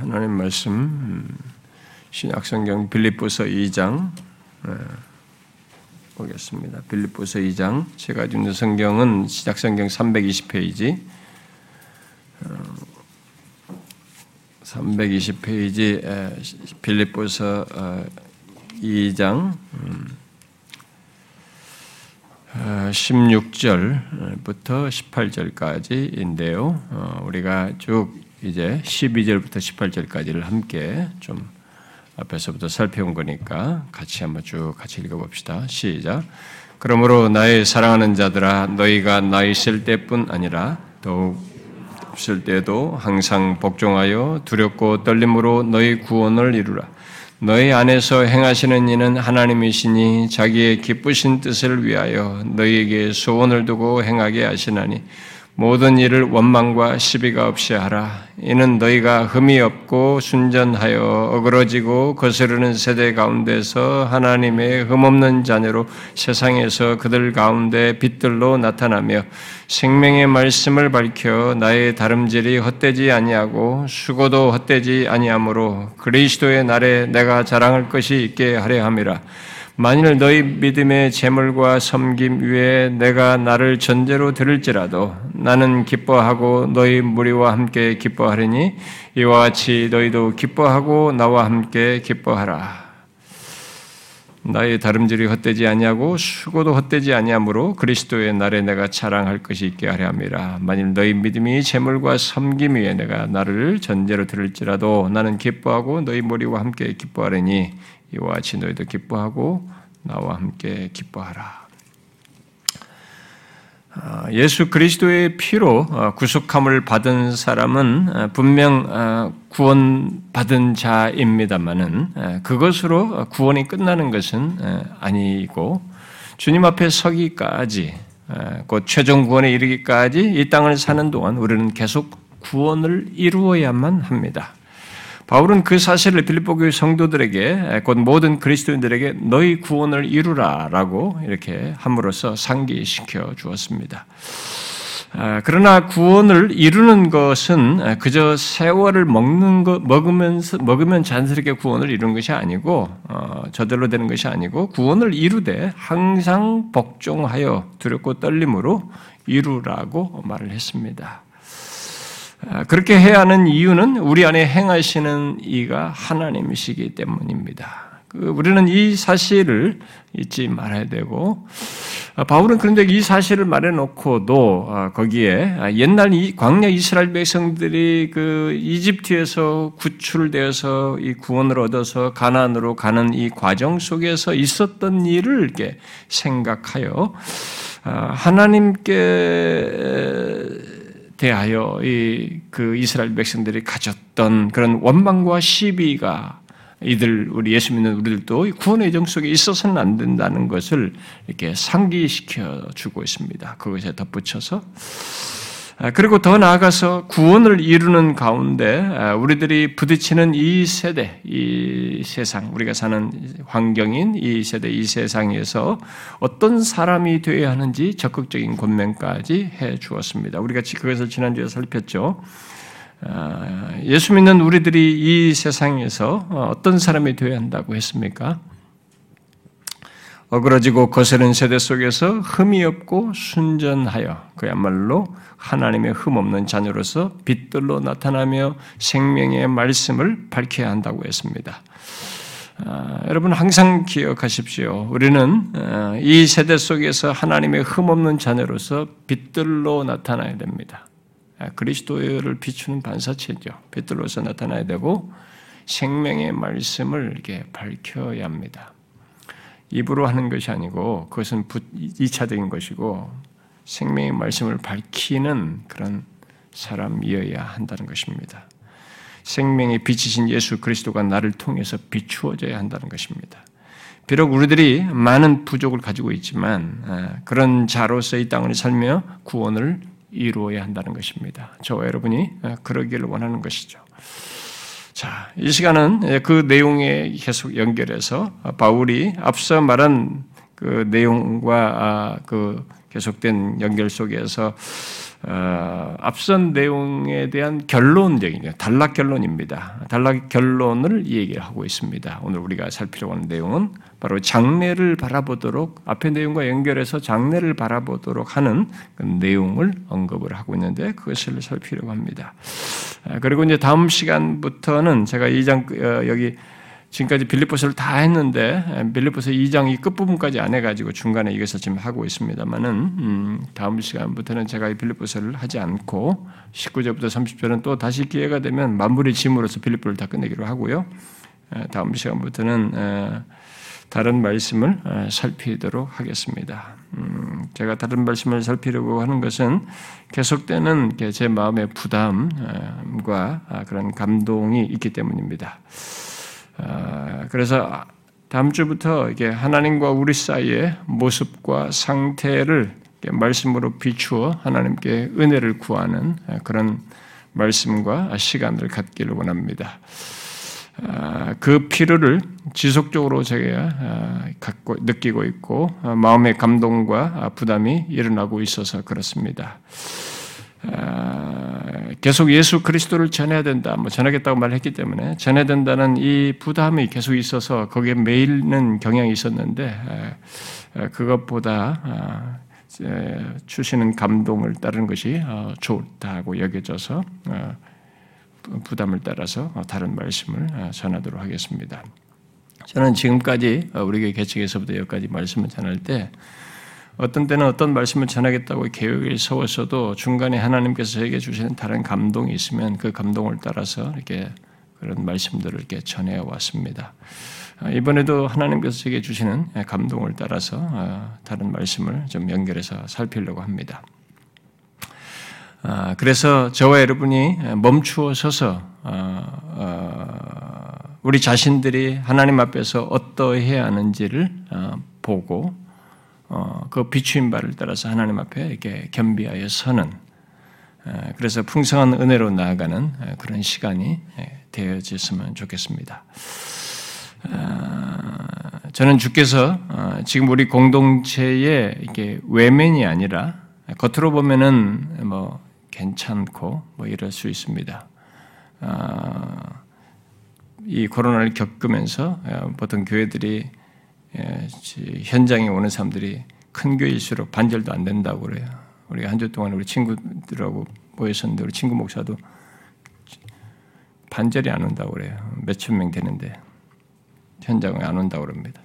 하나님 말씀 음, 신약성경 빌립보서 2장 보겠습니다. 빌립보서 2장 제가 있는 성경은 신약성경 320페이지 320페이지 빌립보서 2장 16절부터 18절까지인데요. 어, 우리가 쭉 이제 12절부터 18절까지를 함께 좀 앞에서부터 살펴본 거니까 같이 한번 쭉 같이 읽어봅시다. 시작. 그러므로 나의 사랑하는 자들아 너희가 나 있을 때뿐 아니라 더욱 없을 때도 항상 복종하여 두렵고 떨림으로 너희 구원을 이루라. 너희 안에서 행하시는 이는 하나님이시니 자기의 기쁘신 뜻을 위하여 너희에게 소원을 두고 행하게 하시나니 모든 일을 원망과 시비가 없이 하라. 이는 너희가 흠이 없고 순전하여 어그러지고 거스르는 세대 가운데서 하나님의 흠없는 자녀로 세상에서 그들 가운데 빛들로 나타나며 생명의 말씀을 밝혀 나의 다름질이 헛되지 아니하고 수고도 헛되지 아니하므로 그리스도의 날에 내가 자랑할 것이 있게 하려 함이라. 만일 너희 믿음의 재물과 섬김 위에 내가 나를 전제로 들을지라도 나는 기뻐하고 너희 무리와 함께 기뻐하리니 이와 같이 너희도 기뻐하고 나와 함께 기뻐하라. 나의 다름질이 헛되지 아니하고 수고도 헛되지 아니하므로 그리스도의 날에 내가 자랑할 것이 있게 하려 함이라. 만일 너희 믿음이 재물과 섬김 위에 내가 나를 전제로 들을지라도 나는 기뻐하고 너희 무리와 함께 기뻐하리니 이와 같이 너희도 기뻐하고 나와 함께 기뻐하라. 아, 예수 그리스도의 피로 어, 구속함을 받은 사람은 어, 분명 어, 구원받은 자입니다만은 그것으로 구원이 끝나는 것은 아니고 주님 앞에 서기까지 곧 최종 구원에 이르기까지 이 땅을 사는 동안 우리는 계속 구원을 이루어야만 합니다. 바울은 그 사실을 빌립보 교회 성도들에게 곧 모든 그리스도인들에게 너희 구원을 이루라라고 이렇게 함으로써 상기시켜 주었습니다. 아, 그러나 구원을 이루는 것은 그저 세월을 먹는 것 먹으면서 먹으면 잔스럽게 구원을 이루는 것이 아니고 어, 저절로 되는 것이 아니고 구원을 이루되 항상 복종하여 두렵고 떨림으로 이루라고 말을 했습니다. 아, 그렇게 해야 하는 이유는 우리 안에 행하시는 이가 하나님이시기 때문입니다. 그 우리는 이 사실을 잊지 말아야 되고 아, 바울은 그런데 이 사실을 말해놓고도 아, 거기에 옛날 광야 이스라엘 백성들이 그 이집트에서 구출되어서 이 구원을 얻어서 가나안으로 가는 이 과정 속에서 있었던 일을 이렇게 생각하여 하나님께 대하여 이 그 이스라엘 백성들이 가졌던 그런 원망과 시비가 이들 우리 예수 믿는 우리들도 구원의 정 속에 있어서는 안 된다는 것을 이렇게 상기시켜 주고 있습니다. 그것에 덧붙여서 아, 그리고 더 나아가서 구원을 이루는 가운데 아, 우리들이 부딪히는 이 세대, 이 세상, 우리가 사는 환경인 이 세대, 이 세상에서 어떤 사람이 되어야 하는지 적극적인 권면까지 해 주었습니다. 우리가 그것을 지난주에 살폈죠. 아, 예수 믿는 우리들이 이 세상에서 어떤 사람이 되어야 한다고 했습니까? 어그러지고 거스른 세대 속에서 흠이 없고 순전하여 그야말로 하나님의 흠 없는 자녀로서 빛들로 나타나며 생명의 말씀을 밝혀야 한다고 했습니다. 아, 여러분 항상 기억하십시오. 우리는 아, 이 세대 속에서 하나님의 흠없는 자녀로서 빛들로 나타나야 됩니다. 아, 그리스도를 비추는 반사체죠. 빛들로서 나타나야 되고 생명의 말씀을 이렇게 밝혀야 합니다. 입으로 하는 것이 아니고 그것은 2차적인 것이고 생명의 말씀을 밝히는 그런 사람이어야 한다는 것입니다. 생명의 빛이신 예수 그리스도가 나를 통해서 비추어져야 한다는 것입니다. 비록 우리들이 많은 부족을 가지고 있지만 아, 그런 자로서 이 땅을 살며 구원을 이루어야 한다는 것입니다. 저와 여러분이 아, 그러기를 원하는 것이죠. 자, 이 시간은 그 내용에 계속 연결해서 바울이 앞서 말한 그 내용과 아, 그 계속된 연결 속에서 어, 앞선 내용에 대한 결론적인 단락 결론입니다. 단락 결론을 얘기하고 있습니다. 오늘 우리가 살피려고 하는 내용은 바로 장례를 바라보도록 앞의 내용과 연결해서 장례를 바라보도록 하는 그 내용을 언급을 하고 있는데 그것을 살피려고 합니다. 아, 그리고 이제 다음 시간부터는 제가 이장 어, 여기 지금까지 빌립보서를 다 했는데 빌립보서 2장 이 끝부분까지 안 해가지고 중간에 이것을 지금 하고 있습니다만은 음, 다음 시간부터는 제가 이 빌립보서를 하지 않고 19절부터 30절은 또 다시 기회가 되면 마무리 짐으로서 빌립보를 다 끝내기로 하고요. 다음 시간부터는 다른 말씀을 살피도록 하겠습니다. 음, 제가 다른 말씀을 살피려고 하는 것은 계속되는 제 마음의 부담과 그런 감동이 있기 때문입니다. 아, 그래서 다음 주부터 이게 하나님과 우리 사이의 모습과 상태를 말씀으로 비추어 하나님께 은혜를 구하는 그런 말씀과 시간을 갖기를 원합니다. 아, 그 필요를 지속적으로 제가 아, 갖고 느끼고 있고 마음의 감동과 부담이 일어나고 있어서 그렇습니다. 계속 예수 그리스도를 전해야 된다, 뭐 전하겠다고 말했기 때문에 전해야 된다는 이 부담이 계속 있어서 거기에 매일는 경향이 있었는데 그것보다 아, 주시는 감동을 따르는 것이 어, 좋다고 여겨져서 어, 부담을 따라서 다른 말씀을 어, 전하도록 하겠습니다. 저는 지금까지 우리 개척에서부터 여기까지 말씀을 전할 때 어떤 때는 어떤 말씀을 전하겠다고 계획을 세웠어도 중간에 하나님께서 저에게 주시는 다른 감동이 있으면 그 감동을 따라서 이렇게 그런 말씀들을 이렇게 전해 왔습니다. 아, 이번에도 하나님께서 제게 주시는 감동을 따라서 아, 다른 말씀을 좀 연결해서 살피려고 합니다. 아, 그래서 저와 여러분이 멈추어 서서 우리 자신들이 하나님 앞에서 어떠해야 하는지를 보고 어, 그 비추인 바를 따라서 하나님 앞에 이렇게 겸비하여 서는 그래서 풍성한 은혜로 나아가는 그런 시간이 되어졌으면 좋겠습니다. 저는 주께서 어, 지금 우리 공동체에 이게 외면이 아니라 겉으로 보면은 뭐 괜찮고 뭐 이럴 수 있습니다. 이 코로나를 겪으면서 어, 보통 교회들이 예, 현장에 오는 사람들이 큰 교회일수록 반절도 안 된다고 그래요. 우리가 한 주 동안 우리 친구들하고 모였었는데 우리 친구 목사도 반절이 안 온다고 그래요. 몇 천 명 되는데 현장에 안 온다고 그럽니다.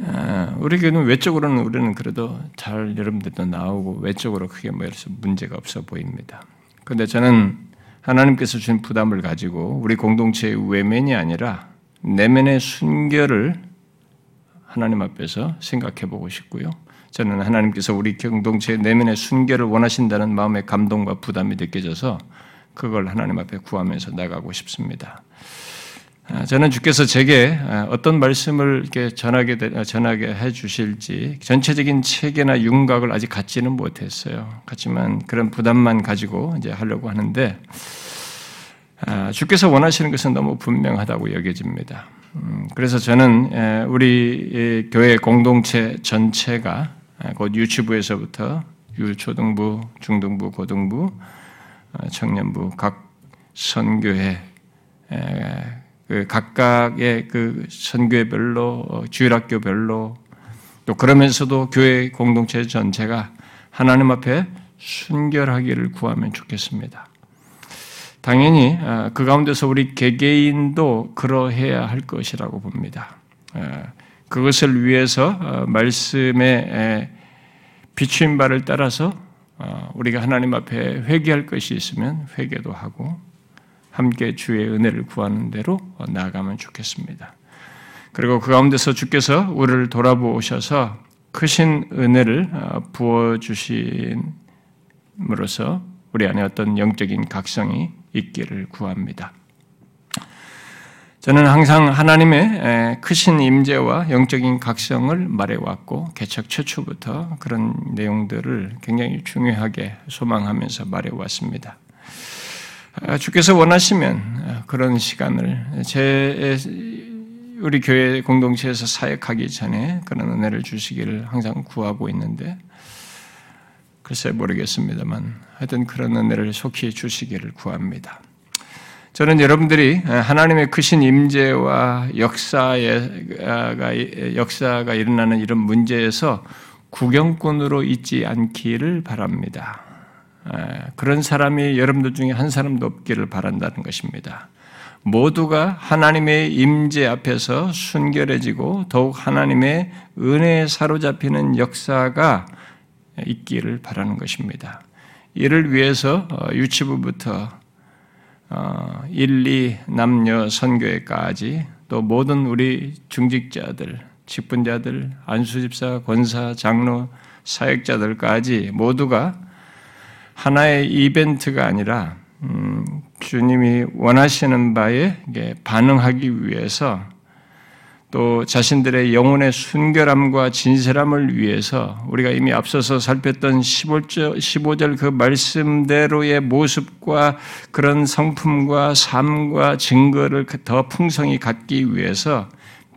아, 우리 교회는 외적으로는 우리는 그래도 잘 여러분들도 나오고 외적으로 크게 뭐 문제가 없어 보입니다. 그런데 저는 하나님께서 주신 부담을 가지고 우리 공동체의 외면이 아니라 내면의 순결을 하나님 앞에서 생각해 보고 싶고요. 저는 하나님께서 우리 공동체의 내면의 순결을 원하신다는 마음의 감동과 부담이 느껴져서 그걸 하나님 앞에 구하면서 나가고 싶습니다. 아, 저는 주께서 제게 아, 어떤 말씀을 이렇게 전하게 전하게 해 주실지 전체적인 체계나 윤곽을 아직 갖지는 못했어요. 그지만 그런 부담만 가지고 이제 하려고 하는데 아, 주께서 원하시는 것은 너무 분명하다고 여겨집니다. 음, 그래서 저는 우리 교회 공동체 전체가 곧 유치부에서부터 유초등부, 중등부, 고등부, 어, 청년부 각 선교회 그 각각의 그 선교회별로 어, 주일학교별로 또 그러면서도 교회 공동체 전체가 하나님 앞에 순결하기를 구하면 좋겠습니다. 당연히 어, 그 가운데서 우리 개개인도 그러해야 할 것이라고 봅니다. 어, 그것을 위해서 어, 말씀의 비추인 바를 따라서 우리가 하나님 앞에 회개할 것이 있으면 회개도 하고 함께 주의 은혜를 구하는 대로 나아가면 좋겠습니다. 그리고 그 가운데서 주께서 우리를 돌아보셔서 크신 은혜를 부어 주심으로써 우리 안에 어떤 영적인 각성이 있기를 구합니다. 저는 항상 하나님의 크신 임재와 영적인 각성을 말해왔고 개척 최초부터 그런 내용들을 굉장히 중요하게 소망하면서 말해왔습니다. 아, 주께서 원하시면 그런 시간을 제 우리 교회 공동체에서 사역하기 전에 그런 은혜를 주시기를 항상 구하고 있는데 글쎄 모르겠습니다만 하여튼 그런 은혜를 속히 주시기를 구합니다. 저는 여러분들이 하나님의 크신 임재와 역사가 역사가 일어나는 이런 문제에서 구경꾼으로 있지 않기를 바랍니다. 그런 사람이 여러분들 중에 한 사람도 없기를 바란다는 것입니다. 모두가 하나님의 임재 앞에서 순결해지고 더욱 하나님의 은혜에 사로잡히는 역사가 있기를 바라는 것입니다. 이를 위해서 어, 유치부부터 1, 어, 2 남녀 선교회까지 또 모든 우리 중직자들, 직분자들, 안수집사, 권사, 장로, 사역자들까지 모두가 하나의 이벤트가 아니라 음, 주님이 원하시는 바에 반응하기 위해서 또 자신들의 영혼의 순결함과 진실함을 위해서 우리가 이미 앞서서 살폈던 15절, 15절 그 말씀대로의 모습과 그런 성품과 삶과 증거를 더 풍성히 갖기 위해서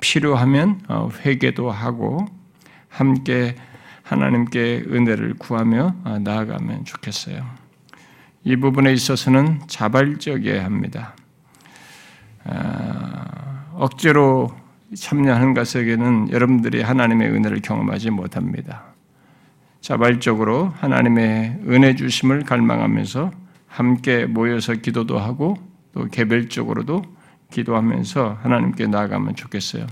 필요하면 어, 회개도 하고 함께 하나님께 은혜를 구하며 어, 나아가면 좋겠어요. 이 부분에 있어서는 자발적이어야 합니다. 아, 억지로 참여하는 것에게는 여러분들이 하나님의 은혜를 경험하지 못합니다. 자발적으로 하나님의 은혜 주심을 갈망하면서 함께 모여서 기도도 하고 또 개별적으로도 기도하면서 하나님께 나아가면 좋겠어요.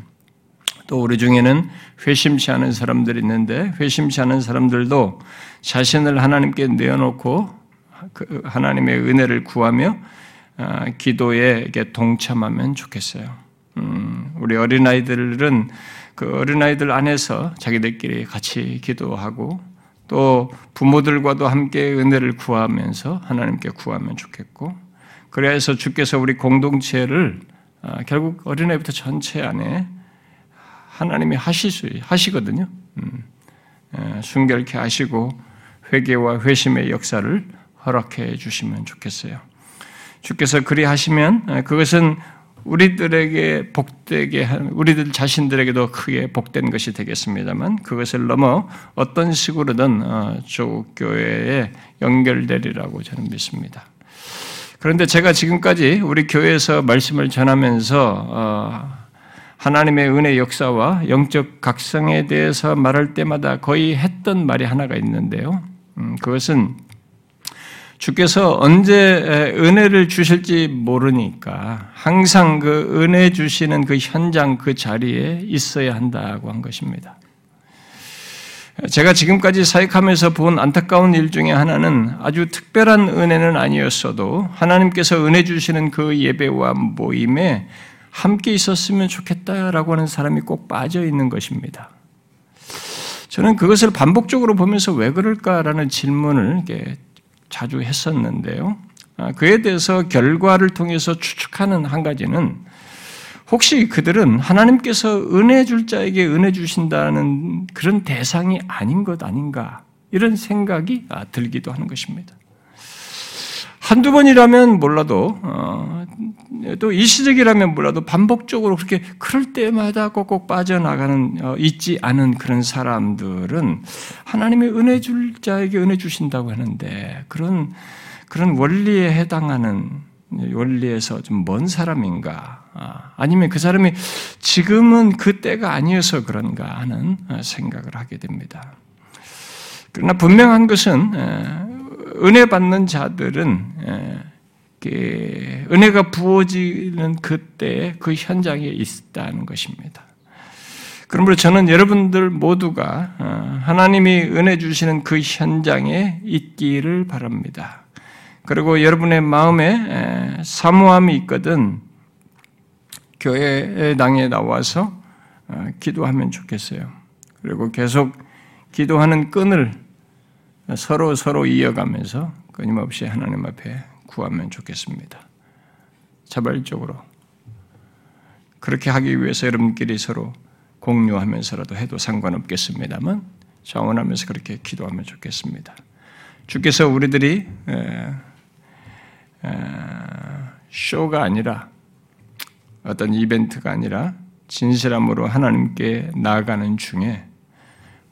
또 우리 중에는 회심치 않은 사람들이 있는데 회심치 않은 사람들도 자신을 하나님께 내어놓고 그 하나님의 은혜를 구하며 아, 기도에 동참하면 좋겠어요. 음, 우리 어린아이들은 그 어린아이들 안에서 자기들끼리 같이 기도하고 또 부모들과도 함께 은혜를 구하면서 하나님께 구하면 좋겠고 그래서 주께서 우리 공동체를 아, 결국 어린아이부터 전체 안에 하나님이 하실 수 하시거든요. 음, 순결케 하시고 회개와 회심의 역사를 허락해 주시면 좋겠어요. 주께서 그리 하시면 그것은 우리들에게 복되게 한 우리들 자신들에게도 크게 복된 것이 되겠습니다만 그것을 넘어 어떤 식으로든 어, 조교회에 연결되리라고 저는 믿습니다. 그런데 제가 지금까지 우리 교회에서 말씀을 전하면서 어, 하나님의 은혜 역사와 영적 각성에 대해서 말할 때마다 거의 했던 말이 하나가 있는데요. 음, 그것은 주께서 언제 은혜를 주실지 모르니까 항상 그 은혜 주시는 그 현장 그 자리에 있어야 한다고 한 것입니다. 제가 지금까지 사역하면서 본 안타까운 일 중에 하나는 아주 특별한 은혜는 아니었어도 하나님께서 은혜 주시는 그 예배와 모임에 함께 있었으면 좋겠다라고 하는 사람이 꼭 빠져 있는 것입니다. 저는 그것을 반복적으로 보면서 왜 그럴까라는 질문을 자주 했었는데요. 아, 그에 대해서 결과를 통해서 추측하는 한 가지는 혹시 그들은 하나님께서 은혜 줄 자에게 은혜 주신다는 그런 대상이 아닌 것 아닌가 이런 생각이 아, 들기도 하는 것입니다. 한두 번이라면 몰라도 어, 또 일시적이라면 몰라도 반복적으로 그렇게 그럴 때마다 꼭꼭 빠져나가는 어, 있지 않은 그런 사람들은 하나님의 은혜 줄 자에게 은혜 주신다고 하는데 그런 그런 원리에 해당하는 원리에서 좀 먼 사람인가 아, 아니면 그 사람이 지금은 그 때가 아니어서 그런가 하는 어, 생각을 하게 됩니다. 그러나 분명한 것은 은혜 받는 자들은 예, 은혜가 부어지는 그때 그 현장에 있다는 것입니다. 그러므로 저는 여러분들 모두가 어, 하나님이 은혜 주시는 그 현장에 있기를 바랍니다. 그리고 여러분의 마음에 사모함이 있거든 교회 당에 나와서 어, 기도하면 좋겠어요. 그리고 계속 기도하는 끈을 서로 서로 이어가면서 끊임없이 하나님 앞에 구하면 좋겠습니다. 자발적으로 그렇게 하기 위해서 여러분끼리 서로 공유하면서라도 해도 상관없겠습니다만 자원하면서 그렇게 기도하면 좋겠습니다. 주께서 우리들이 쇼가 아니라 어떤 이벤트가 아니라 진실함으로 하나님께 나아가는 중에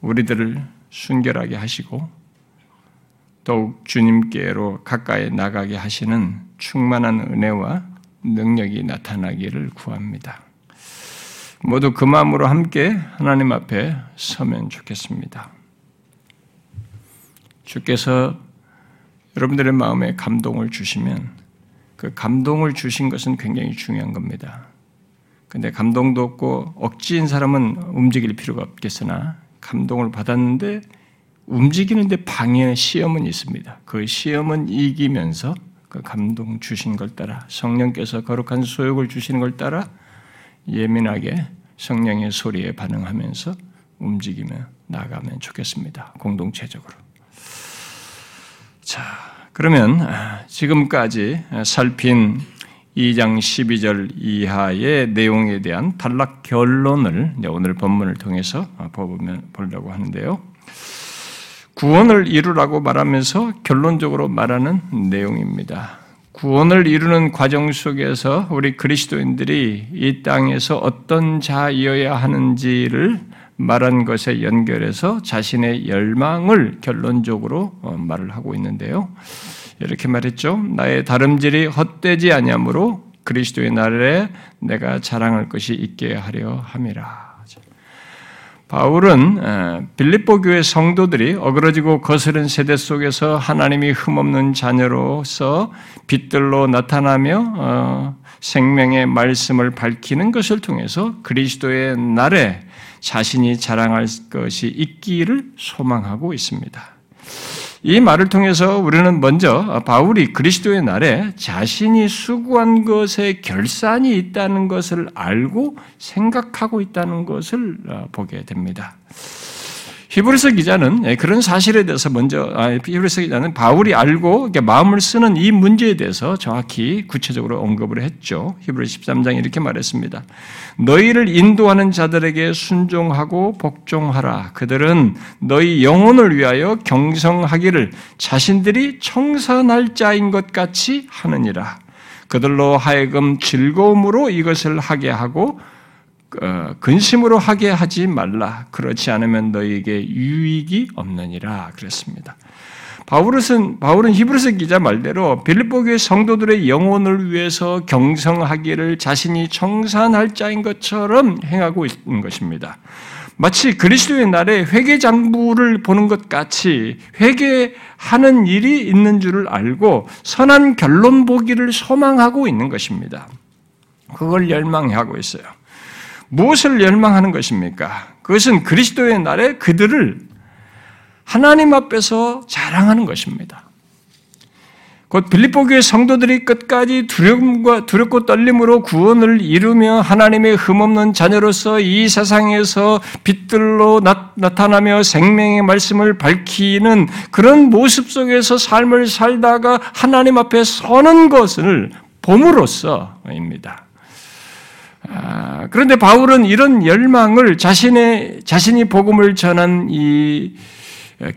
우리들을 순결하게 하시고 더욱 주님께로 가까이 나가게 하시는 충만한 은혜와 능력이 나타나기를 구합니다. 모두 그 마음으로 함께 하나님 앞에 서면 좋겠습니다. 주께서 여러분들의 마음에 감동을 주시면 그 감동을 주신 것은 굉장히 중요한 겁니다. 근데 감동도 없고 억지인 사람은 움직일 필요가 없겠으나 감동을 받았는데 움직이는데 방해 시험은 있습니다. 그 시험은 이기면서 그 감동 주신 걸 따라 성령께서 거룩한 소욕을 주시는 걸 따라 예민하게 성령의 소리에 반응하면서 움직이며 나가면 좋겠습니다. 공동체적으로. 자, 그러면 지금까지 살핀 2장 12절 이하의 내용에 대한 단락 결론을 오늘 본문을 통해서 보려고 하는데요. 구원을 이루라고 말하면서 결론적으로 말하는 내용입니다. 구원을 이루는 과정 속에서 우리 그리스도인들이 이 땅에서 어떤 자이어야 하는지를 말한 것에 연결해서 자신의 열망을 결론적으로 어, 말을 하고 있는데요. 이렇게 말했죠. 나의 다름질이 헛되지 아니므로 그리스도의 날에 내가 자랑할 것이 있게 하려 함이라. 바울은 빌립보 교회 성도들이 어그러지고 거스른 세대 속에서 하나님이 흠없는 자녀로서 빛들로 나타나며 어, 생명의 말씀을 밝히는 것을 통해서 그리스도의 날에 자신이 자랑할 것이 있기를 소망하고 있습니다. 이 말을 통해서 우리는 먼저 바울이 그리스도의 날에 자신이 수고한 것에 결산이 있다는 것을 알고 생각하고 있다는 것을 어, 보게 됩니다. 히브리서 기자는 예, 그런 사실에 대해서 먼저 아, 히브리서 기자는 바울이 알고 마음을 쓰는 이 문제에 대해서 정확히 구체적으로 언급을 했죠. 히브리 13장 이렇게 말했습니다. 너희를 인도하는 자들에게 순종하고 복종하라. 그들은 너희 영혼을 위하여 경성하기를 자신들이 청산할 자인 것 같이 하느니라. 그들로 하여금 즐거움으로 이것을 하게 하고 어, 근심으로 하게 하지 말라. 그렇지 않으면 너에게 유익이 없느니라. 그랬습니다. 바울은 바울은 히브리서 기자 말대로 빌립보 교회 성도들의 영혼을 위해서 경성하기를 자신이 청산할 자인 것처럼 행하고 있는 것입니다. 마치 그리스도의 날에 회개 장부를 보는 것 같이 회개하는 일이 있는 줄을 알고 선한 결론 보기를 소망하고 있는 것입니다. 그걸 열망하고 있어요. 무엇을 열망하는 것입니까? 그것은 그리스도의 날에 그들을 하나님 앞에서 자랑하는 것입니다. 곧 빌립보 교회 성도들이 끝까지 두려움과 두렵고 떨림으로 구원을 이루며 하나님의 흠없는 자녀로서 이 세상에서 빛들로 나, 타나며 생명의 말씀을 밝히는 그런 모습 속에서 삶을 살다가 하나님 앞에 서는 것을 봄으로써입니다. 아, 그런데 바울은 이런 열망을 자신의 자신이 복음을 전한 이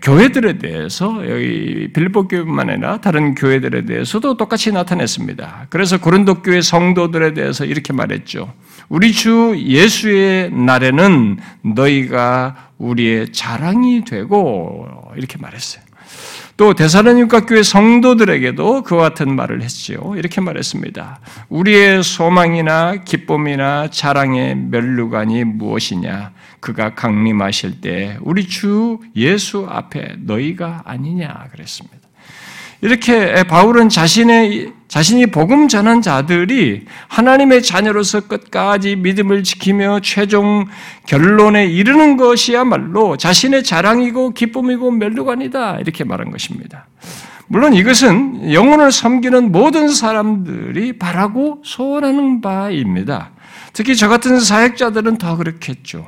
교회들에 대해서 여기 빌립보 교회만 아니라 다른 교회들에 대해서도 똑같이 나타냈습니다. 그래서 고린도 교회 성도들에 대해서 이렇게 말했죠. 우리 주 예수의 날에는 너희가 우리의 자랑이 되고 이렇게 말했어요. 또 데살로니가 교회 성도들에게도 그와 같은 말을 했지요. 이렇게 말했습니다. 우리의 소망이나 기쁨이나 자랑의 멸류관이 무엇이냐? 그가 강림하실 때 우리 주 예수 앞에 너희가 아니냐 그랬습니다. 이렇게 바울은 자신의 자신이 복음 전한 자들이 하나님의 자녀로서 끝까지 믿음을 지키며 최종 결론에 이르는 것이야말로 자신의 자랑이고 기쁨이고 멸류관이다 이렇게 말한 것입니다. 물론 이것은 영혼을 섬기는 모든 사람들이 바라고 소원하는 바입니다. 특히 저 같은 사역자들은 더 그렇겠죠.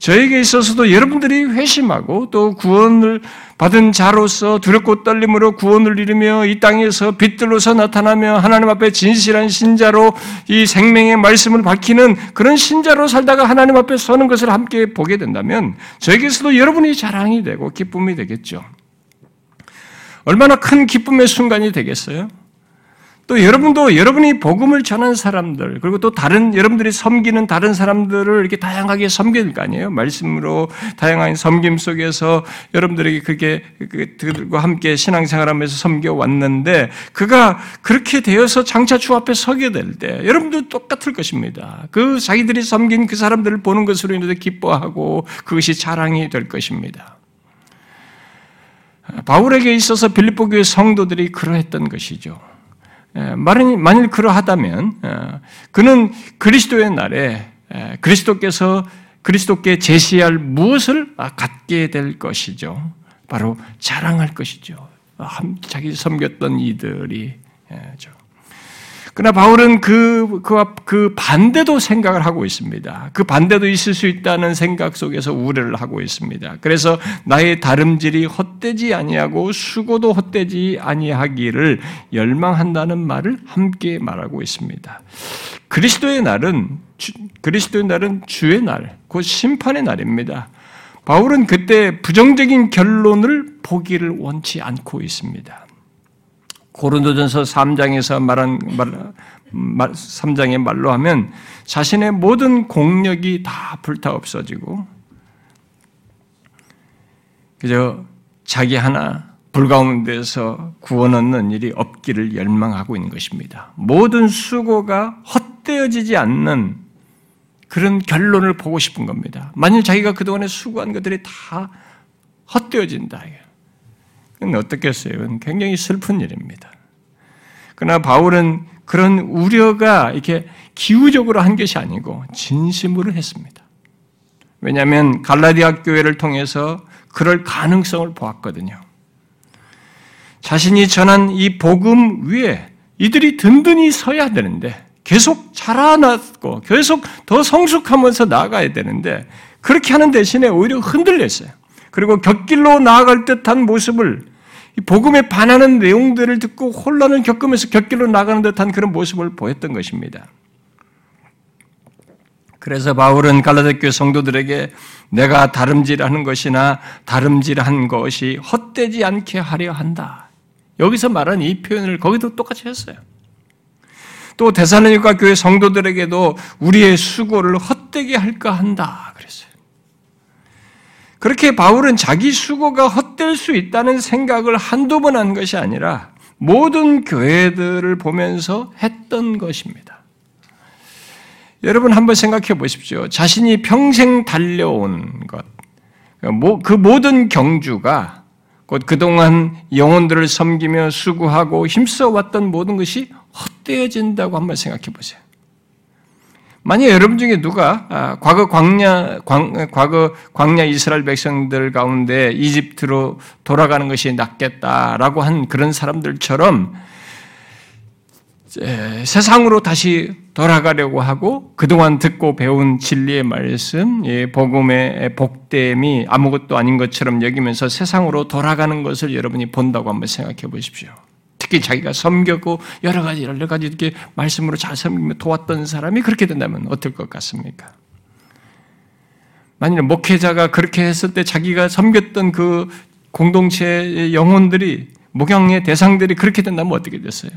저에게 있어서도 여러분들이 회심하고 또 구원을 받은 자로서 두렵고 떨림으로 구원을 이루며 이 땅에서 빛들로서 나타나며 하나님 앞에 진실한 신자로 이 생명의 말씀을 밝히는 그런 신자로 살다가 하나님 앞에 서는 것을 함께 보게 된다면 저에게서도 여러분이 자랑이 되고 기쁨이 되겠죠. 얼마나 큰 기쁨의 순간이 되겠어요? 또 여러분도 여러분이 복음을 전한 사람들, 그리고 또 다른, 여러분들이 섬기는 다른 사람들을 이렇게 다양하게 될거 아니에요? 말씀으로 다양한 섬김 속에서 여러분들에게 그렇게, 그들과 함께 신앙생활 하면서 섬겨 왔는데, 그가 그렇게 되어서 장차 주 앞에 서게 될 때, 여러분도 똑같을 것입니다. 그 자기들이 섬긴 그 사람들을 보는 것으로 인해서 기뻐하고 그것이 자랑이 될 것입니다. 바울에게 있어서 빌립보 교회 성도들이 그러했던 것이죠. 예, 만일 그러하다면 어, 그는 그리스도의 날에 예, 그리스도께서 그리스도께 제시할 무엇을 갖게 될 것이죠. 바로 자랑할 것이죠. 자기 섬겼던 이들이 예, 그러나 바울은 그, 그와 그 반대도 생각을 하고 있습니다. 그 반대도 있을 수 있다는 생각 속에서 우려를 하고 있습니다. 그래서 나의 다름질이 헛되지 아니하고 수고도 헛되지 아니하기를 열망한다는 말을 함께 말하고 있습니다. 그리스도의 날은, 그리스도의 날은 주의 날, 곧 심판의 날입니다. 바울은 그때 부정적인 결론을 보기를 원치 않고 있습니다. 고린도전서 3장에서 말한 말, 3장의 말로 하면 자신의 모든 공력이 다 불타 없어지고 그저 자기 하나 불가운데서 구원 얻는 일이 없기를 열망하고 있는 것입니다. 모든 수고가 헛되어지지 않는 그런 결론을 보고 싶은 겁니다. 만일 자기가 그동안에 수고한 것들이 다 헛되어진다. 어떻겠어요? 굉장히 슬픈 일입니다. 그러나 바울은 그런 우려가 이렇게 기우적으로 한 것이 아니고 진심으로 했습니다. 왜냐하면 갈라디아 교회를 통해서 그럴 가능성을 보았거든요. 자신이 전한 이 복음 위에 이들이 든든히 서야 되는데 계속 자라났고 계속 더 성숙하면서 나아가야 되는데 그렇게 하는 대신에 오히려 흔들렸어요. 그리고 곁길로 나아갈 듯한 모습을 복음에 반하는 내용들을 듣고 혼란을 겪으면서 곁길로 나가는 듯한 그런 모습을 보였던 것입니다. 그래서 바울은 갈라디아 교회 성도들에게 내가 다름질하는 것이나 다름질한 것이 헛되지 않게 하려 한다. 여기서 말한 이 표현을 거기도 똑같이 했어요. 또 대사로니가 교회 성도들에게도 우리의 수고를 헛되게 할까 한다. 그랬어요. 그렇게 바울은 자기 수고가 헛될 수 있다는 생각을 한두 번 한 것이 아니라 모든 교회들을 보면서 했던 것입니다. 여러분 한번 생각해 보십시오. 자신이 평생 달려온 것, 그 모든 경주가 곧 그동안 영혼들을 섬기며 수고하고 힘써왔던 모든 것이 헛되어진다고 한번 생각해 보세요. 만약 여러분 중에 누가 아, 과거 광야 광, 과거 광야 이스라엘 백성들 가운데 이집트로 돌아가는 것이 낫겠다라고 한 그런 사람들처럼 세상으로 다시 돌아가려고 하고 그동안 듣고 배운 진리의 말씀, 복음의 복됨이 아무것도 아닌 것처럼 여기면서 세상으로 돌아가는 것을 여러분이 본다고 한번 생각해 보십시오. 특히 자기가 섬겼고 여러 가지 여러 가지 이렇게 말씀으로 잘 섬기며 도왔던 사람이 그렇게 된다면 어떨 것 같습니까? 만일 목회자가 그렇게 했을 때 자기가 섬겼던 그 공동체의 영혼들이 목양의 대상들이 그렇게 된다면 어떻게 됐어요?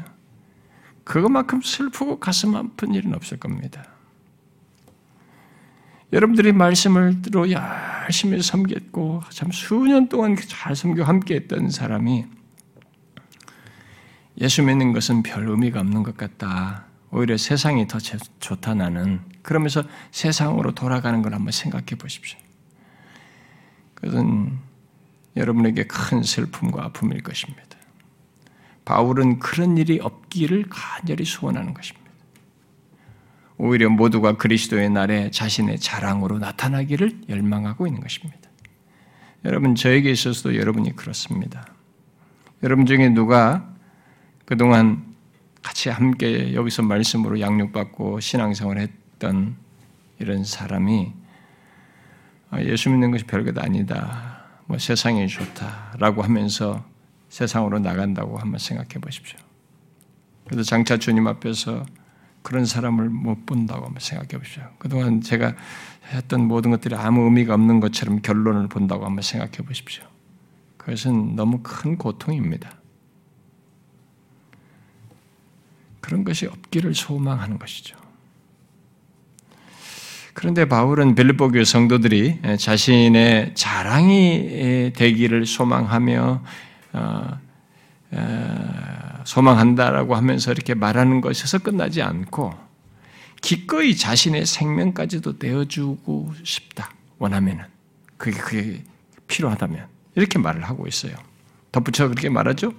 그것만큼 슬프고 가슴 아픈 일은 없을 겁니다. 여러분들이 들어 열심히 섬겼고 참 수년 동안 잘 섬겨 함께했던 사람이 예수 믿는 것은 별 의미가 없는 것 같다. 오히려 세상이 더 좋다 나는. 그러면서 세상으로 돌아가는 걸 한번 생각해 보십시오. 그것은 여러분에게 큰 슬픔과 아픔일 것입니다. 바울은 그런 일이 없기를 간절히 소원하는 것입니다. 오히려 모두가 그리스도의 날에 자신의 자랑으로 나타나기를 열망하고 있는 것입니다. 여러분, 저에게 있어서도 여러분이 그렇습니다. 여러분 중에 누가 그동안 같이 함께 여기서 말씀으로 양육받고 신앙생활 했던 이런 사람이 아, 예수 믿는 것이 별것 아니다. 뭐 세상이 좋다라고 하면서 세상으로 나간다고 한번 생각해 보십시오. 그래서 장차 주님 앞에서 그런 사람을 못 본다고 한번 생각해 보십시오. 그동안 제가 했던 모든 것들이 아무 의미가 없는 것처럼 결론을 본다고 한번 생각해 보십시오. 그것은 너무 큰 고통입니다. 그런 것이 없기를 소망하는 것이죠. 그런데 바울은 빌립보 교회 성도들이 자신의 자랑이 되기를 소망하며 어, 소망한다라고 하면서 이렇게 말하는 것에서 끝나지 않고 기꺼이 자신의 생명까지도 내어주고 싶다 원하면은 그게 그게 필요하다면 이렇게 말을 하고 있어요. 덧붙여 그렇게 말하죠.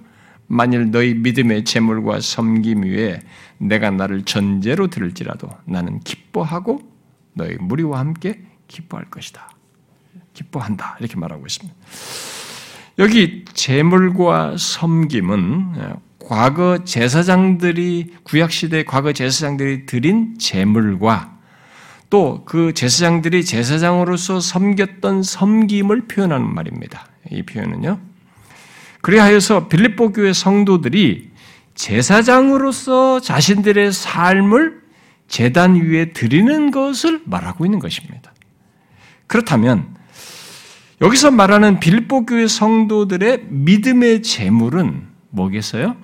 만일 너희 믿음의 재물과 섬김 위에 내가 나를 전제로 들을지라도 나는 기뻐하고 너희 무리와 함께 기뻐할 것이다. 기뻐한다. 이렇게 말하고 있습니다. 여기 재물과 섬김은 과거 제사장들이 구약 시대 과거 제사장들이 드린 재물과 또 그 제사장들이 제사장으로서 섬겼던 섬김을 표현하는 말입니다. 이 표현은요. 그리하여서 빌립보 교회 성도들이 제사장으로서 자신들의 삶을 재단 위에 드리는 것을 말하고 있는 것입니다. 그렇다면 여기서 말하는 빌보 교회 성도들의 믿음의 재물은 뭐겠어요?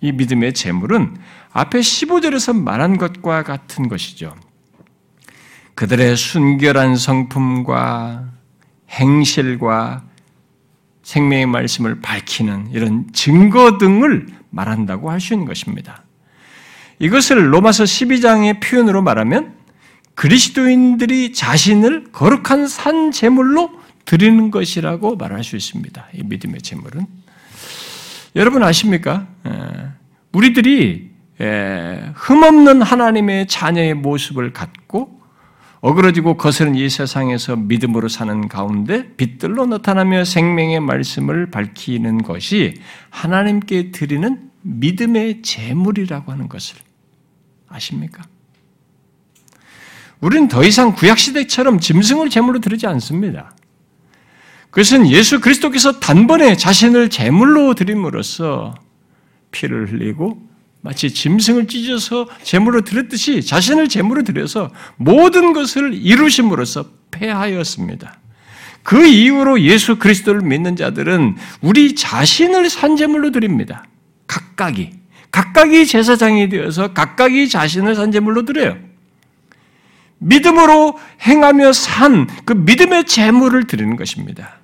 이 믿음의 재물은 앞에 15절에서 말한 것과 같은 것이죠. 그들의 순결한 성품과 행실과 생명의 말씀을 밝히는 이런 증거 등을 말한다고 할 수 있는 것입니다. 이것을 로마서 12장의 표현으로 말하면 그리스도인들이 자신을 거룩한 산 제물로 드리는 것이라고 말할 수 있습니다. 이 믿음의 제물은 여러분 아십니까? 우리들이 흠없는 하나님의 자녀의 모습을 갖고 어그러지고 거스른 이 세상에서 믿음으로 사는 가운데 빛들로 나타나며 생명의 말씀을 밝히는 것이 하나님께 드리는 믿음의 제물이라고 하는 것을 아십니까? 우리는 더 이상 구약시대처럼 짐승을 제물로 드리지 않습니다. 그것은 예수 그리스도께서 단번에 자신을 제물로 드림으로써 피를 흘리고 마치 짐승을 찢어서 제물로 드렸듯이 자신을 제물로 드려서 모든 것을 이루심으로써 패하였습니다. 그 이후로 예수 그리스도를 믿는 자들은 우리 자신을 산제물로 드립니다. 각각이. 각각이 제사장이 되어서 각각이 자신을 산제물로 드려요. 믿음으로 행하며 산 그 믿음의 제물을 드리는 것입니다.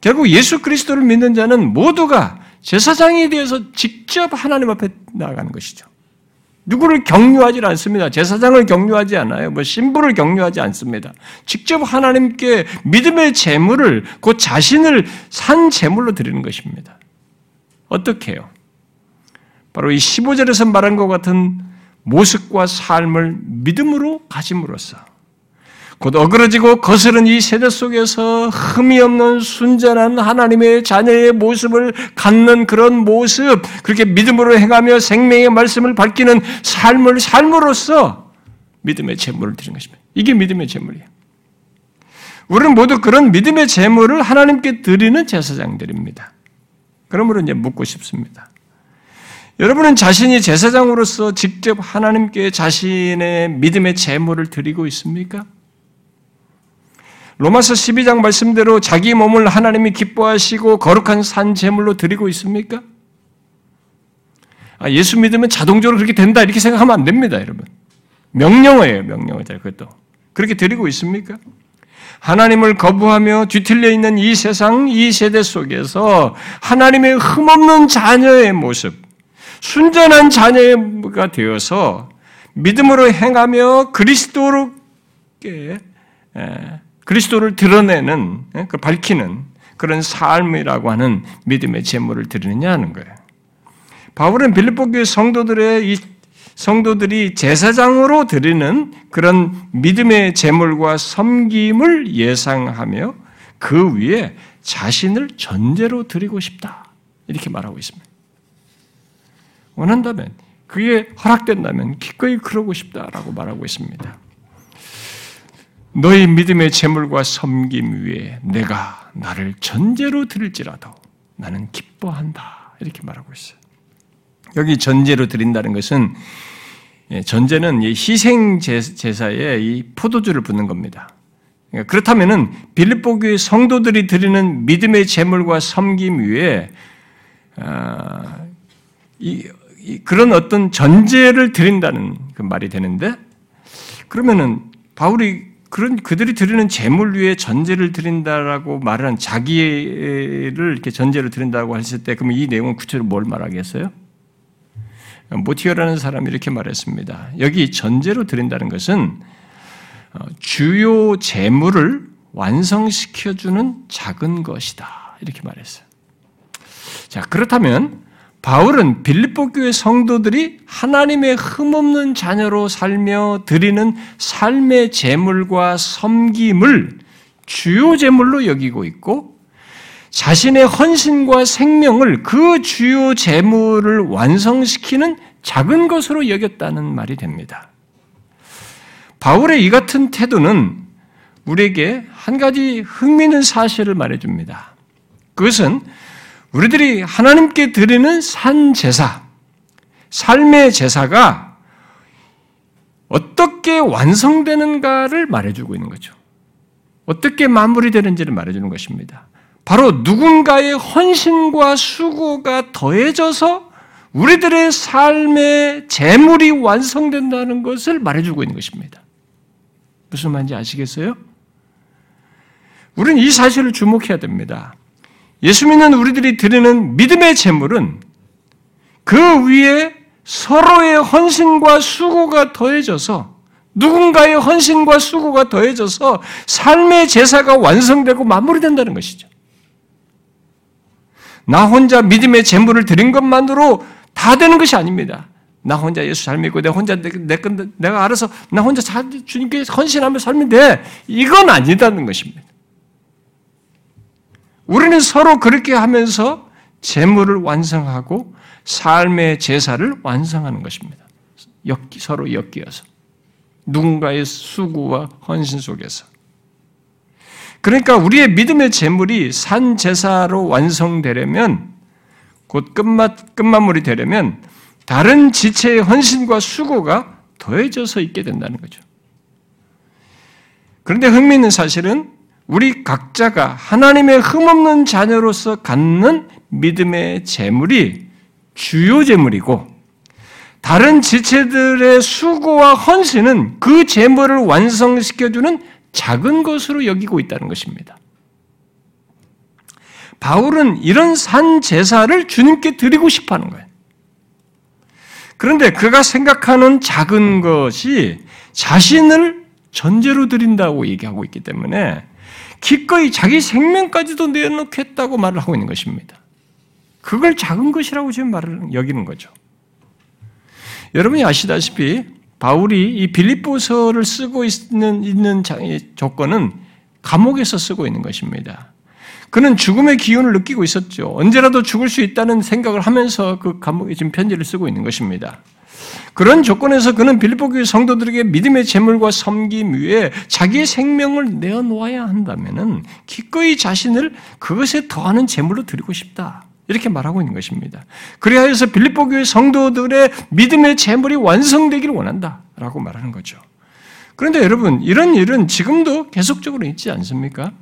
결국 예수 그리스도를 믿는 자는 모두가 제사장에 대해서 직접 하나님 앞에 나아가는 것이죠. 누구를 경유하지 않습니다. 제사장을 경유하지 않아요. 뭐 신부를 경유하지 않습니다. 직접 하나님께 믿음의 제물을 곧 자신을 산 제물로 드리는 것입니다. 어떻게 해요? 바로 이 15절에서 말한 것 같은 모습과 삶을 믿음으로 가짐으로써 곧 어그러지고 거스른 이 세대 속에서 흠이 없는 순전한 하나님의 자녀의 모습을 갖는 그런 모습, 그렇게 믿음으로 행하며 생명의 말씀을 밝히는 삶을 삶으로써 믿음의 제물을 드리는 것입니다. 이게 믿음의 제물이에요. 우리는 모두 그런 믿음의 제물을 하나님께 드리는 제사장들입니다. 그러므로 이제 묻고 싶습니다. 여러분은 자신이 제사장으로서 직접 하나님께 자신의 믿음의 제물을 드리고 있습니까? 로마서 12장 말씀대로 자기 몸을 하나님이 기뻐하시고 거룩한 산 제물로 드리고 있습니까? 아, 예수 믿으면 자동적으로 그렇게 된다 이렇게 생각하면 안 됩니다, 여러분. 명령어예요, 명령어. 그것도 그렇게 드리고 있습니까? 하나님을 거부하며 뒤틀려 있는 이 세상, 이 세대 속에서 하나님의 흠없는 자녀의 모습, 순전한 자녀가 되어서 믿음으로 행하며 그리스도롭게 그리스도를 드러내는, 예, 그 밝히는 그런 삶이라고 하는 믿음의 제물을 드리느냐 하는 거예요. 바울은 빌립보 교회 성도들의 이 성도들이 제사장으로 드리는 그런 믿음의 제물과 섬김을 예상하며 그 위에 자신을 전제로 드리고 싶다. 이렇게 말하고 있습니다. 원한다면, 그게 허락된다면 기꺼이 그러고 싶다라고 말하고 있습니다. 너희 믿음의 재물과 섬김 위에 내가 나를 전제로 드릴지라도 나는 기뻐한다. 이렇게 말하고 있어요. 여기 전제로 드린다는 것은 예, 전제는 희생 제사에 이 포도주를 붓는 겁니다. 그러니까 그렇다면은 빌립보 교회 성도들이 드리는 믿음의 제물과 섬김 위에 아, 이 그런 어떤 전제를 드린다는 그 말이 되는데 그러면은 바울이 그런 그들이 드리는 재물 위에 전제를 드린다라고 말한 자기를 이렇게 전제를 드린다고 했을 때 그러면 이 내용은 구체적으로 뭘 말하겠어요? 모티어라는 사람이 이렇게 말했습니다. 여기 전제로 드린다는 것은 어, 주요 재물을 완성시켜주는 작은 것이다. 이렇게 말했어요. 자, 그렇다면 바울은 빌립보 교회 성도들이 하나님의 흠없는 자녀로 살며 드리는 삶의 재물과 섬김을 주요 재물로 여기고 있고 자신의 헌신과 생명을 그 주요 재물을 완성시키는 작은 것으로 여겼다는 말이 됩니다. 바울의 이 같은 태도는 우리에게 한 가지 흥미있는 사실을 말해줍니다. 그것은 우리들이 하나님께 드리는 산 제사, 삶의 제사가 어떻게 완성되는가를 말해주고 있는 거죠. 어떻게 마무리되는지를 말해주는 것입니다. 바로 누군가의 헌신과 수고가 더해져서 우리들의 삶의 재물이 완성된다는 것을 말해주고 있는 것입니다. 무슨 말인지 아시겠어요? 우리는 이 사실을 주목해야 됩니다. 예수 믿는 우리들이 드리는 믿음의 재물은 그 위에 서로의 헌신과 수고가 더해져서 누군가의 헌신과 수고가 더해져서 삶의 제사가 완성되고 마무리된다는 것이죠. 나 혼자 믿음의 재물을 드린 것만으로 다 되는 것이 아닙니다. 나 혼자 예수 잘 믿고 내가 혼자 내, 내, 내가 알아서 나 혼자 잘 주님께 헌신하며 살면 돼. 이건 아니다는 것입니다. 우리는 서로 그렇게 하면서 재물을 완성하고 삶의 제사를 완성하는 것입니다. 엮기, 서로 엮여서. 누군가의 수고와 헌신 속에서. 그러니까 우리의 믿음의 재물이 산 제사로 완성되려면 곧 끝마, 끝마무리 되려면 다른 지체의 헌신과 수고가 더해져서 있게 된다는 거죠. 그런데 흥미있는 사실은 우리 각자가 하나님의 흠없는 자녀로서 갖는 믿음의 재물이 주요 재물이고 다른 지체들의 수고와 헌신은 그 재물을 완성시켜주는 작은 것으로 여기고 있다는 것입니다. 바울은 이런 산 제사를 주님께 드리고 싶어 하는 거예요. 그런데 그가 생각하는 작은 것이 자신을 전제로 드린다고 얘기하고 있기 때문에 기꺼이 자기 생명까지도 내놓겠다고 말을 하고 있는 것입니다. 그걸 작은 것이라고 지금 말을 여기는 거죠. 여러분이 아시다시피 바울이 이 빌립보서를 쓰고 있는 있는 조건은 감옥에서 쓰고 있는 것입니다. 그는 죽음의 기운을 느끼고 있었죠. 언제라도 죽을 수 있다는 생각을 하면서 그 감옥에 지금 편지를 쓰고 있는 것입니다. 그런 조건에서 그는 빌립보 교회 성도들에게 믿음의 재물과 섬김 위에 자기의 생명을 내어놓아야 한다면은 기꺼이 자신을 그것에 더하는 재물로 드리고 싶다. 이렇게 말하고 있는 것입니다. 그래야 해서 빌립보 교회 성도들의 믿음의 재물이 완성되기를 원한다라고 말하는 거죠. 그런데 여러분, 이런 일은 지금도 계속적으로 있지 않습니까?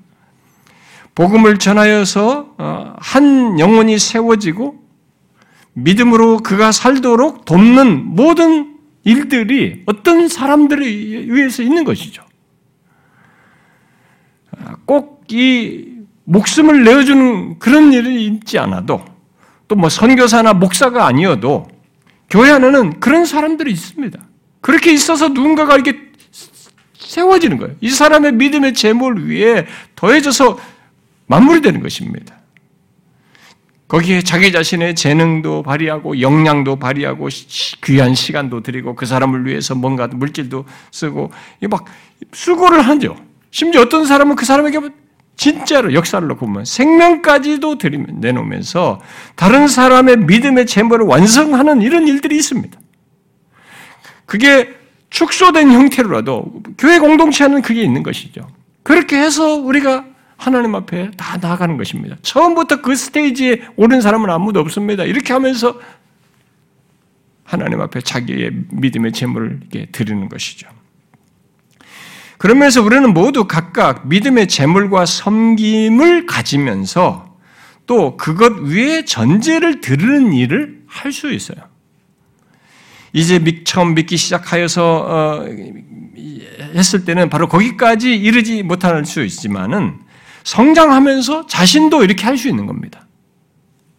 복음을 전하여서 어, 한 영혼이 세워지고 믿음으로 그가 살도록 돕는 모든 일들이 어떤 사람들에 의해서 있는 것이죠. 꼭 이 목숨을 내어주는 그런 일이 있지 않아도 또 뭐 선교사나 목사가 아니어도 교회 안에는 그런 사람들이 있습니다. 그렇게 있어서 누군가가 이렇게 세워지는 거예요. 이 사람의 믿음의 재물 위에 더해져서 마무리되는 것입니다. 거기에 자기 자신의 재능도 발휘하고 역량도 발휘하고 귀한 시간도 드리고 그 사람을 위해서 뭔가 물질도 쓰고 막 수고를 하죠. 심지어 어떤 사람은 그 사람에게 진짜로 역사를 놓고 보면 생명까지도 드리면 내놓으면서 다른 사람의 믿음의 재물을 완성하는 이런 일들이 있습니다. 그게 축소된 형태로라도 교회 공동체는 그게 있는 것이죠. 그렇게 해서 우리가 하나님 앞에 다 나아가는 것입니다. 처음부터 그 스테이지에 오른 사람은 아무도 없습니다. 이렇게 하면서 하나님 앞에 자기의 믿음의 이렇게 드리는 것이죠. 그러면서 우리는 모두 각각 믿음의 재물과 섬김을 가지면서 또 그것 위에 전제를 드리는 일을 할 수 있어요. 이제 처음 믿기 시작하여서 어, 했을 때는 바로 거기까지 이르지 못할 수 있지만은 성장하면서 자신도 이렇게 할 수 있는 겁니다.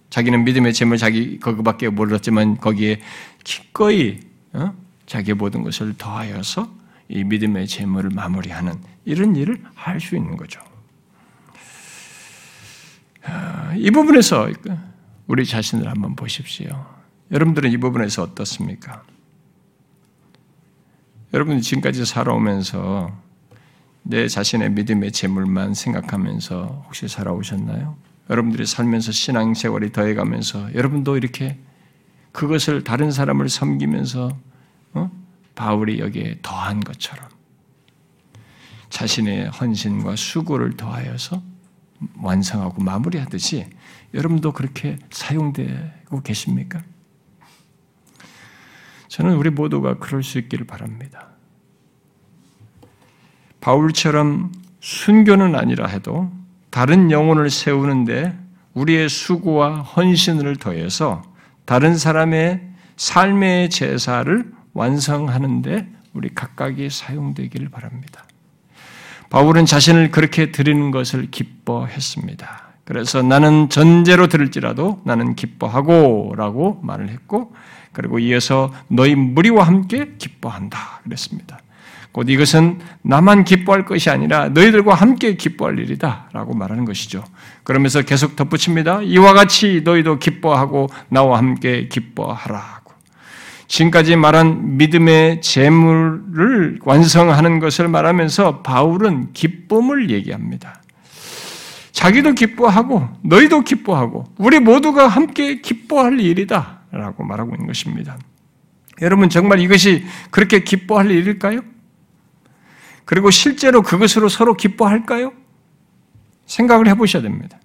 자기는 믿음의 재물 자기 그거밖에 몰랐지만 거기에 기꺼이 어? 자기의 모든 것을 더하여서 이 믿음의 재물을 마무리하는 이런 일을 할 수 있는 거죠. 아, 이 부분에서 우리 자신을 한번 보십시오. 여러분들은 이 부분에서 어떻습니까? 여러분 지금까지 살아오면서 내 자신의 믿음의 재물만 생각하면서 혹시 살아오셨나요? 여러분들이 살면서 신앙 세월이 더해가면서 여러분도 이렇게 그것을 다른 사람을 섬기면서 어? 바울이 여기에 더한 것처럼 자신의 헌신과 수고를 더하여서 완성하고 마무리하듯이 여러분도 그렇게 사용되고 계십니까? 저는 우리 모두가 그럴 수 있기를 바랍니다. 바울처럼 순교는 아니라 해도 다른 영혼을 세우는데 우리의 수고와 헌신을 더해서 다른 사람의 삶의 제사를 완성하는데 우리 각각이 사용되기를 바랍니다. 바울은 자신을 그렇게 드리는 것을 기뻐했습니다. 그래서 나는 전제로 들을지라도 나는 기뻐하고 라고 말을 했고, 그리고 이어서 너희 무리와 함께 기뻐한다. 그랬습니다. 곧 이것은 나만 기뻐할 것이 아니라 너희들과 함께 기뻐할 일이다. 라고 말하는 것이죠. 그러면서 계속 덧붙입니다. 이와 같이 너희도 기뻐하고 나와 함께 기뻐하라. 지금까지 말한 믿음의 재물을 완성하는 것을 말하면서 바울은 기쁨을 얘기합니다. 자기도 기뻐하고 너희도 기뻐하고 우리 모두가 함께 기뻐할 일이다 라고 말하고 있는 것입니다. 여러분 정말 이것이 그렇게 기뻐할 일일까요? 그리고 실제로 그것으로 서로 기뻐할까요? 생각을 해보셔야 됩니다.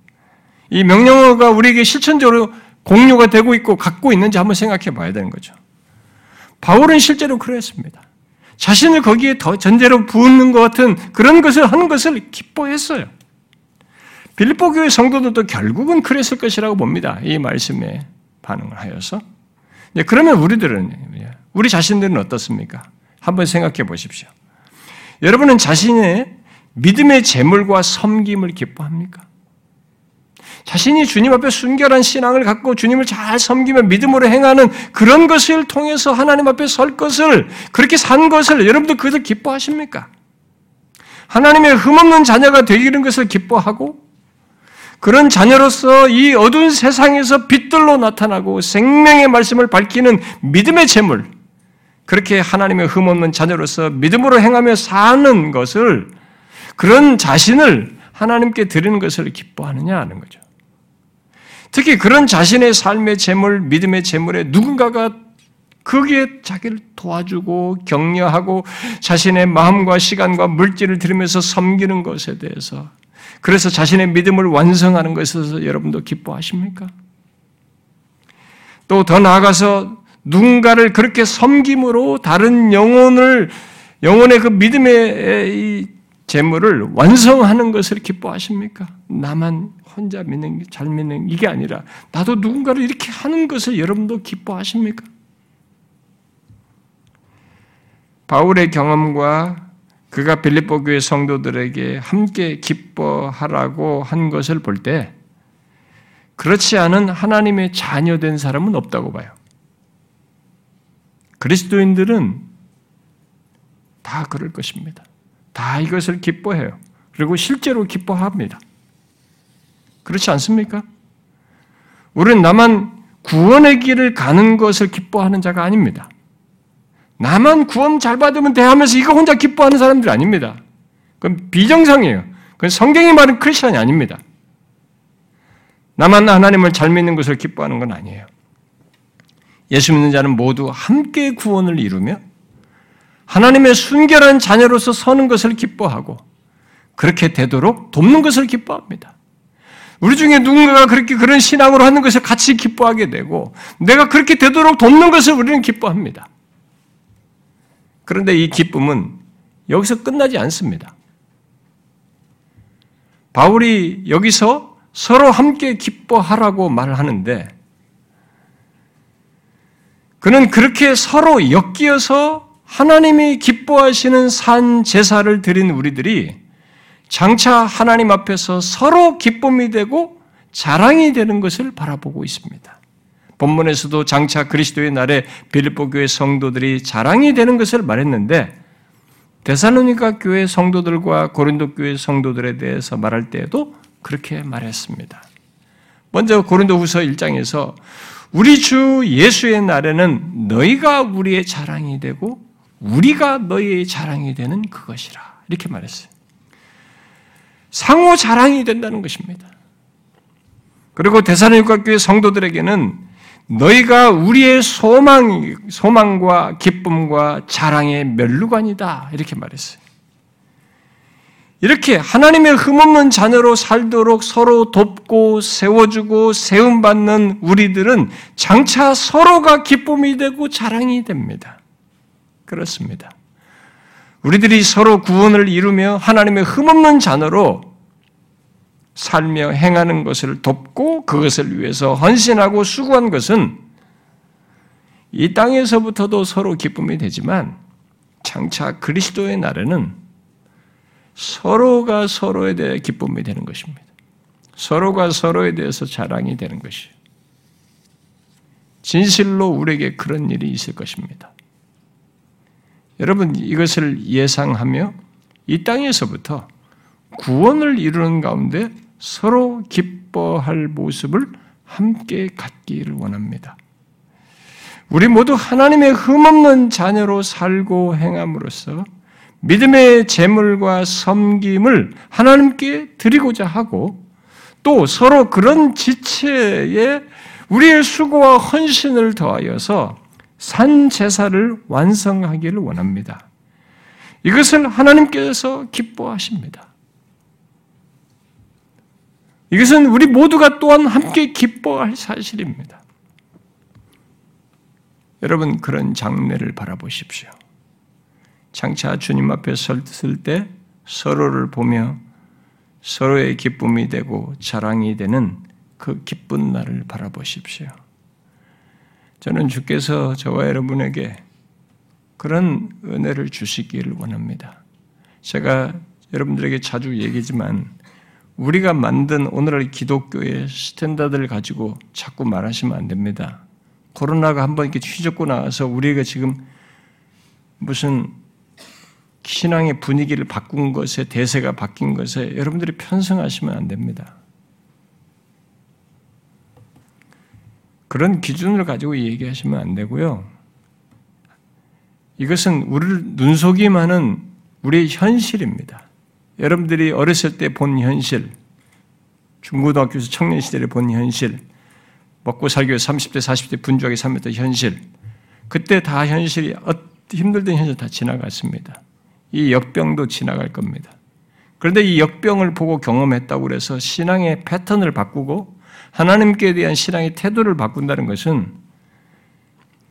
이 명령어가 우리에게 실천적으로 공유가 되고 있고 갖고 있는지 한번 생각해 봐야 되는 거죠. 바울은 실제로 그랬습니다. 자신을 거기에 더 전제로 부는 것 같은 그런 것을 하는 것을 기뻐했어요. 빌립보 교회 성도들도 결국은 그랬을 것이라고 봅니다. 이 말씀에 반응을 하여서. 네, 그러면 우리들은 우리 자신들은 어떻습니까? 한번 생각해 보십시오. 여러분은 자신의 믿음의 재물과 섬김을 기뻐합니까? 자신이 주님 앞에 순결한 신앙을 갖고 주님을 잘 섬기며 믿음으로 행하는 그런 것을 통해서 하나님 앞에 설 것을 그렇게 산 것을 여러분들 그것을 기뻐하십니까? 하나님의 흠없는 자녀가 되기는 것을 기뻐하고 그런 자녀로서 이 어두운 세상에서 빛들로 나타나고 생명의 말씀을 밝히는 믿음의 재물 그렇게 하나님의 흠없는 자녀로서 믿음으로 행하며 사는 것을 그런 자신을 하나님께 드리는 것을 기뻐하느냐 하는 거죠. 특히 그런 자신의 삶의 재물, 믿음의 재물에 누군가가 거기에 자기를 도와주고 격려하고 자신의 마음과 시간과 물질을 들이면서 섬기는 것에 대해서 그래서 자신의 믿음을 완성하는 것에 서 여러분도 기뻐하십니까? 또 더 나아가서 누군가를 그렇게 섬김으로 다른 영혼을 영혼의 그 믿음의 재물을 완성하는 것을 기뻐하십니까? 나만 혼자 믿는 게 잘 믿는 이게 아니라 나도 누군가를 이렇게 하는 것을 여러분도 기뻐하십니까? 바울의 경험과 그가 빌립보 교회 성도들에게 함께 기뻐하라고 한 것을 볼 때 그렇지 않은 하나님의 자녀된 사람은 없다고 봐요. 그리스도인들은 다 그럴 것입니다. 다 이것을 기뻐해요. 그리고 실제로 기뻐합니다. 그렇지 않습니까? 우리는 나만 구원의 길을 가는 것을 기뻐하는 자가 아닙니다. 나만 구원 잘 받으면 돼 하면서 이거 혼자 기뻐하는 사람들 아닙니다. 그건 비정상이에요. 그건 성경이 말하는 크리스천이 아닙니다. 나만 하나님을 잘 믿는 것을 기뻐하는 건 아니에요. 예수 믿는 자는 모두 함께 구원을 이루며 하나님의 순결한 자녀로서 서는 것을 기뻐하고 그렇게 되도록 돕는 것을 기뻐합니다. 우리 중에 누군가가 그렇게 그런 신앙으로 하는 것을 같이 기뻐하게 되고 내가 그렇게 되도록 돕는 것을 우리는 기뻐합니다. 그런데 이 기쁨은 여기서 끝나지 않습니다. 바울이 여기서 서로 함께 기뻐하라고 말하는데 그는 그렇게 서로 엮여서 하나님이 기뻐하시는 산 제사를 드린 우리들이 장차 하나님 앞에서 서로 기쁨이 되고 자랑이 되는 것을 바라보고 있습니다. 본문에서도 장차 그리스도의 날에 빌립보 교회 성도들이 자랑이 되는 것을 말했는데 데살로니가 교회 성도들과 고린도 교회 성도들에 대해서 말할 때에도 그렇게 말했습니다. 먼저 고린도후서 1장에서 우리 주 예수의 날에는 너희가 우리의 자랑이 되고 우리가 너희의 자랑이 되는 그것이라 이렇게 말했어요. 상호 자랑이 된다는 것입니다. 그리고 대사로니가 교회 성도들에게는 너희가 우리의 소망, 소망과 기쁨과 자랑의 멸류관이다. 이렇게 말했어요. 이렇게 하나님의 흠없는 자녀로 살도록 서로 돕고 세워주고 세움받는 우리들은 장차 서로가 기쁨이 되고 자랑이 됩니다. 그렇습니다. 우리들이 서로 구원을 이루며 하나님의 흠없는 자녀로 살며 행하는 것을 돕고 그것을 위해서 헌신하고 수고한 것은 이 땅에서부터도 서로 기쁨이 되지만 장차 그리스도의 날에는 서로가 서로에 대해 기쁨이 되는 것입니다. 서로가 서로에 대해서 자랑이 되는 것이 진실로 우리에게 그런 일이 있을 것입니다. 여러분 이것을 예상하며 이 땅에서부터 구원을 이루는 가운데 서로 기뻐할 모습을 함께 갖기를 원합니다. 우리 모두 하나님의 흠없는 자녀로 살고 행함으로써 믿음의 재물과 섬김을 하나님께 드리고자 하고 또 서로 그런 지체에 우리의 수고와 헌신을 더하여서 산 제사를 완성하기를 원합니다. 이것을 하나님께서 기뻐하십니다. 이것은 우리 모두가 또한 함께 기뻐할 사실입니다. 여러분 그런 장례를 바라보십시오. 장차 주님 앞에 섰을 때 서로를 보며 서로의 기쁨이 되고 자랑이 되는 그 기쁜 날을 바라보십시오. 저는 주께서 저와 여러분에게 그런 은혜를 주시기를 원합니다. 제가 여러분들에게 자주 얘기지만 우리가 만든 오늘날 기독교의 스탠다드를 가지고 자꾸 말하시면 안 됩니다. 코로나가 한번 이렇게 휘젓고 나와서 우리가 지금 무슨 신앙의 분위기를 바꾼 것에 대세가 바뀐 것에 여러분들이 편승하시면 안 됩니다. 그런 기준을 가지고 얘기하시면 안 되고요. 이것은 우리를 눈속임하는 우리의 현실입니다. 여러분들이 어렸을 때 본 현실, 중고등학교에서 청년 시절에 본 현실, 먹고 살기 위해 30대, 40대 분주하게 살면서 현실, 그때 다 현실이 힘들던 현실 다 지나갔습니다. 이 역병도 지나갈 겁니다. 그런데 이 역병을 보고 경험했다고 해서 신앙의 패턴을 바꾸고 하나님께 대한 신앙의 태도를 바꾼다는 것은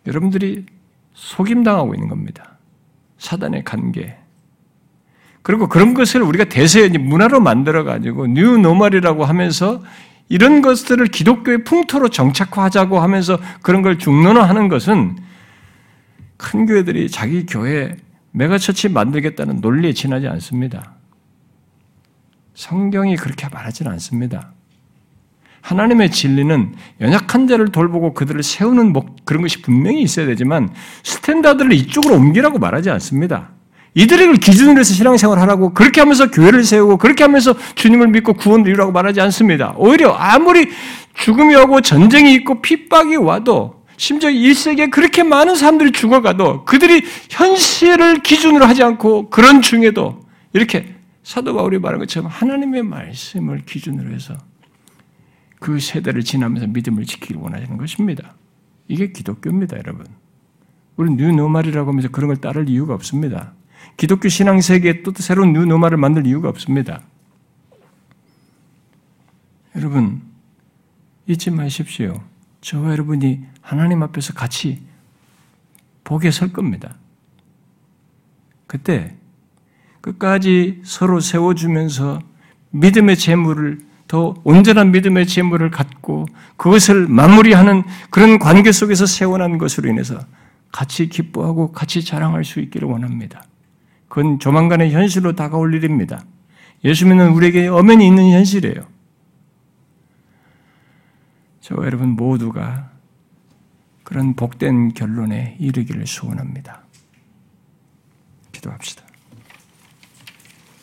여러분들이 속임당하고 있는 겁니다. 사단의 궤계, 그리고 그런 것을 우리가 대세 문화로 만들어가지고 뉴 노멀이라고 하면서 이런 것들을 기독교의 풍토로 정착화하자고 하면서 그런 걸 중론화하는 것은 큰 교회들이 자기 교회 megachurch 만들겠다는 논리에 지나지 않습니다. 성경이 그렇게 말하지는 않습니다. 하나님의 진리는 연약한 자를 돌보고 그들을 세우는 그런 것이 분명히 있어야 되지만 스탠다드를 이쪽으로 옮기라고 말하지 않습니다. 이들을 기준으로 해서 신앙생활 하라고 그렇게 하면서 교회를 세우고 그렇게 하면서 주님을 믿고 구원을 이루라고 말하지 않습니다. 오히려 아무리 죽음이 오고 전쟁이 있고 핍박이 와도 심지어 1세기에 그렇게 많은 사람들이 죽어가도 그들이 현실을 기준으로 하지 않고 그런 중에도 이렇게 사도 바울이 말한 것처럼 하나님의 말씀을 기준으로 해서 그 세대를 지나면서 믿음을 지키길 원하시는 것입니다. 이게 기독교입니다, 여러분. 우리는 뉴노말이라고 하면서 그런 걸 따를 이유가 없습니다. 기독교 신앙 세계에 또 새로운 뉴노마를 만들 이유가 없습니다. 여러분, 잊지 마십시오. 저와 여러분이 하나님 앞에서 같이 복에 설 겁니다. 그때 끝까지 서로 세워주면서 믿음의 재물을 더 온전한 믿음의 재물을 갖고 그것을 마무리하는 그런 관계 속에서 세워난 것으로 인해서 같이 기뻐하고 같이 자랑할 수 있기를 원합니다. 그건 조만간의 현실로 다가올 일입니다. 예수 믿는 우리에게 엄연히 있는 현실이에요. 저와 여러분 모두가 그런 복된 결론에 이르기를 소원합니다. 기도합시다.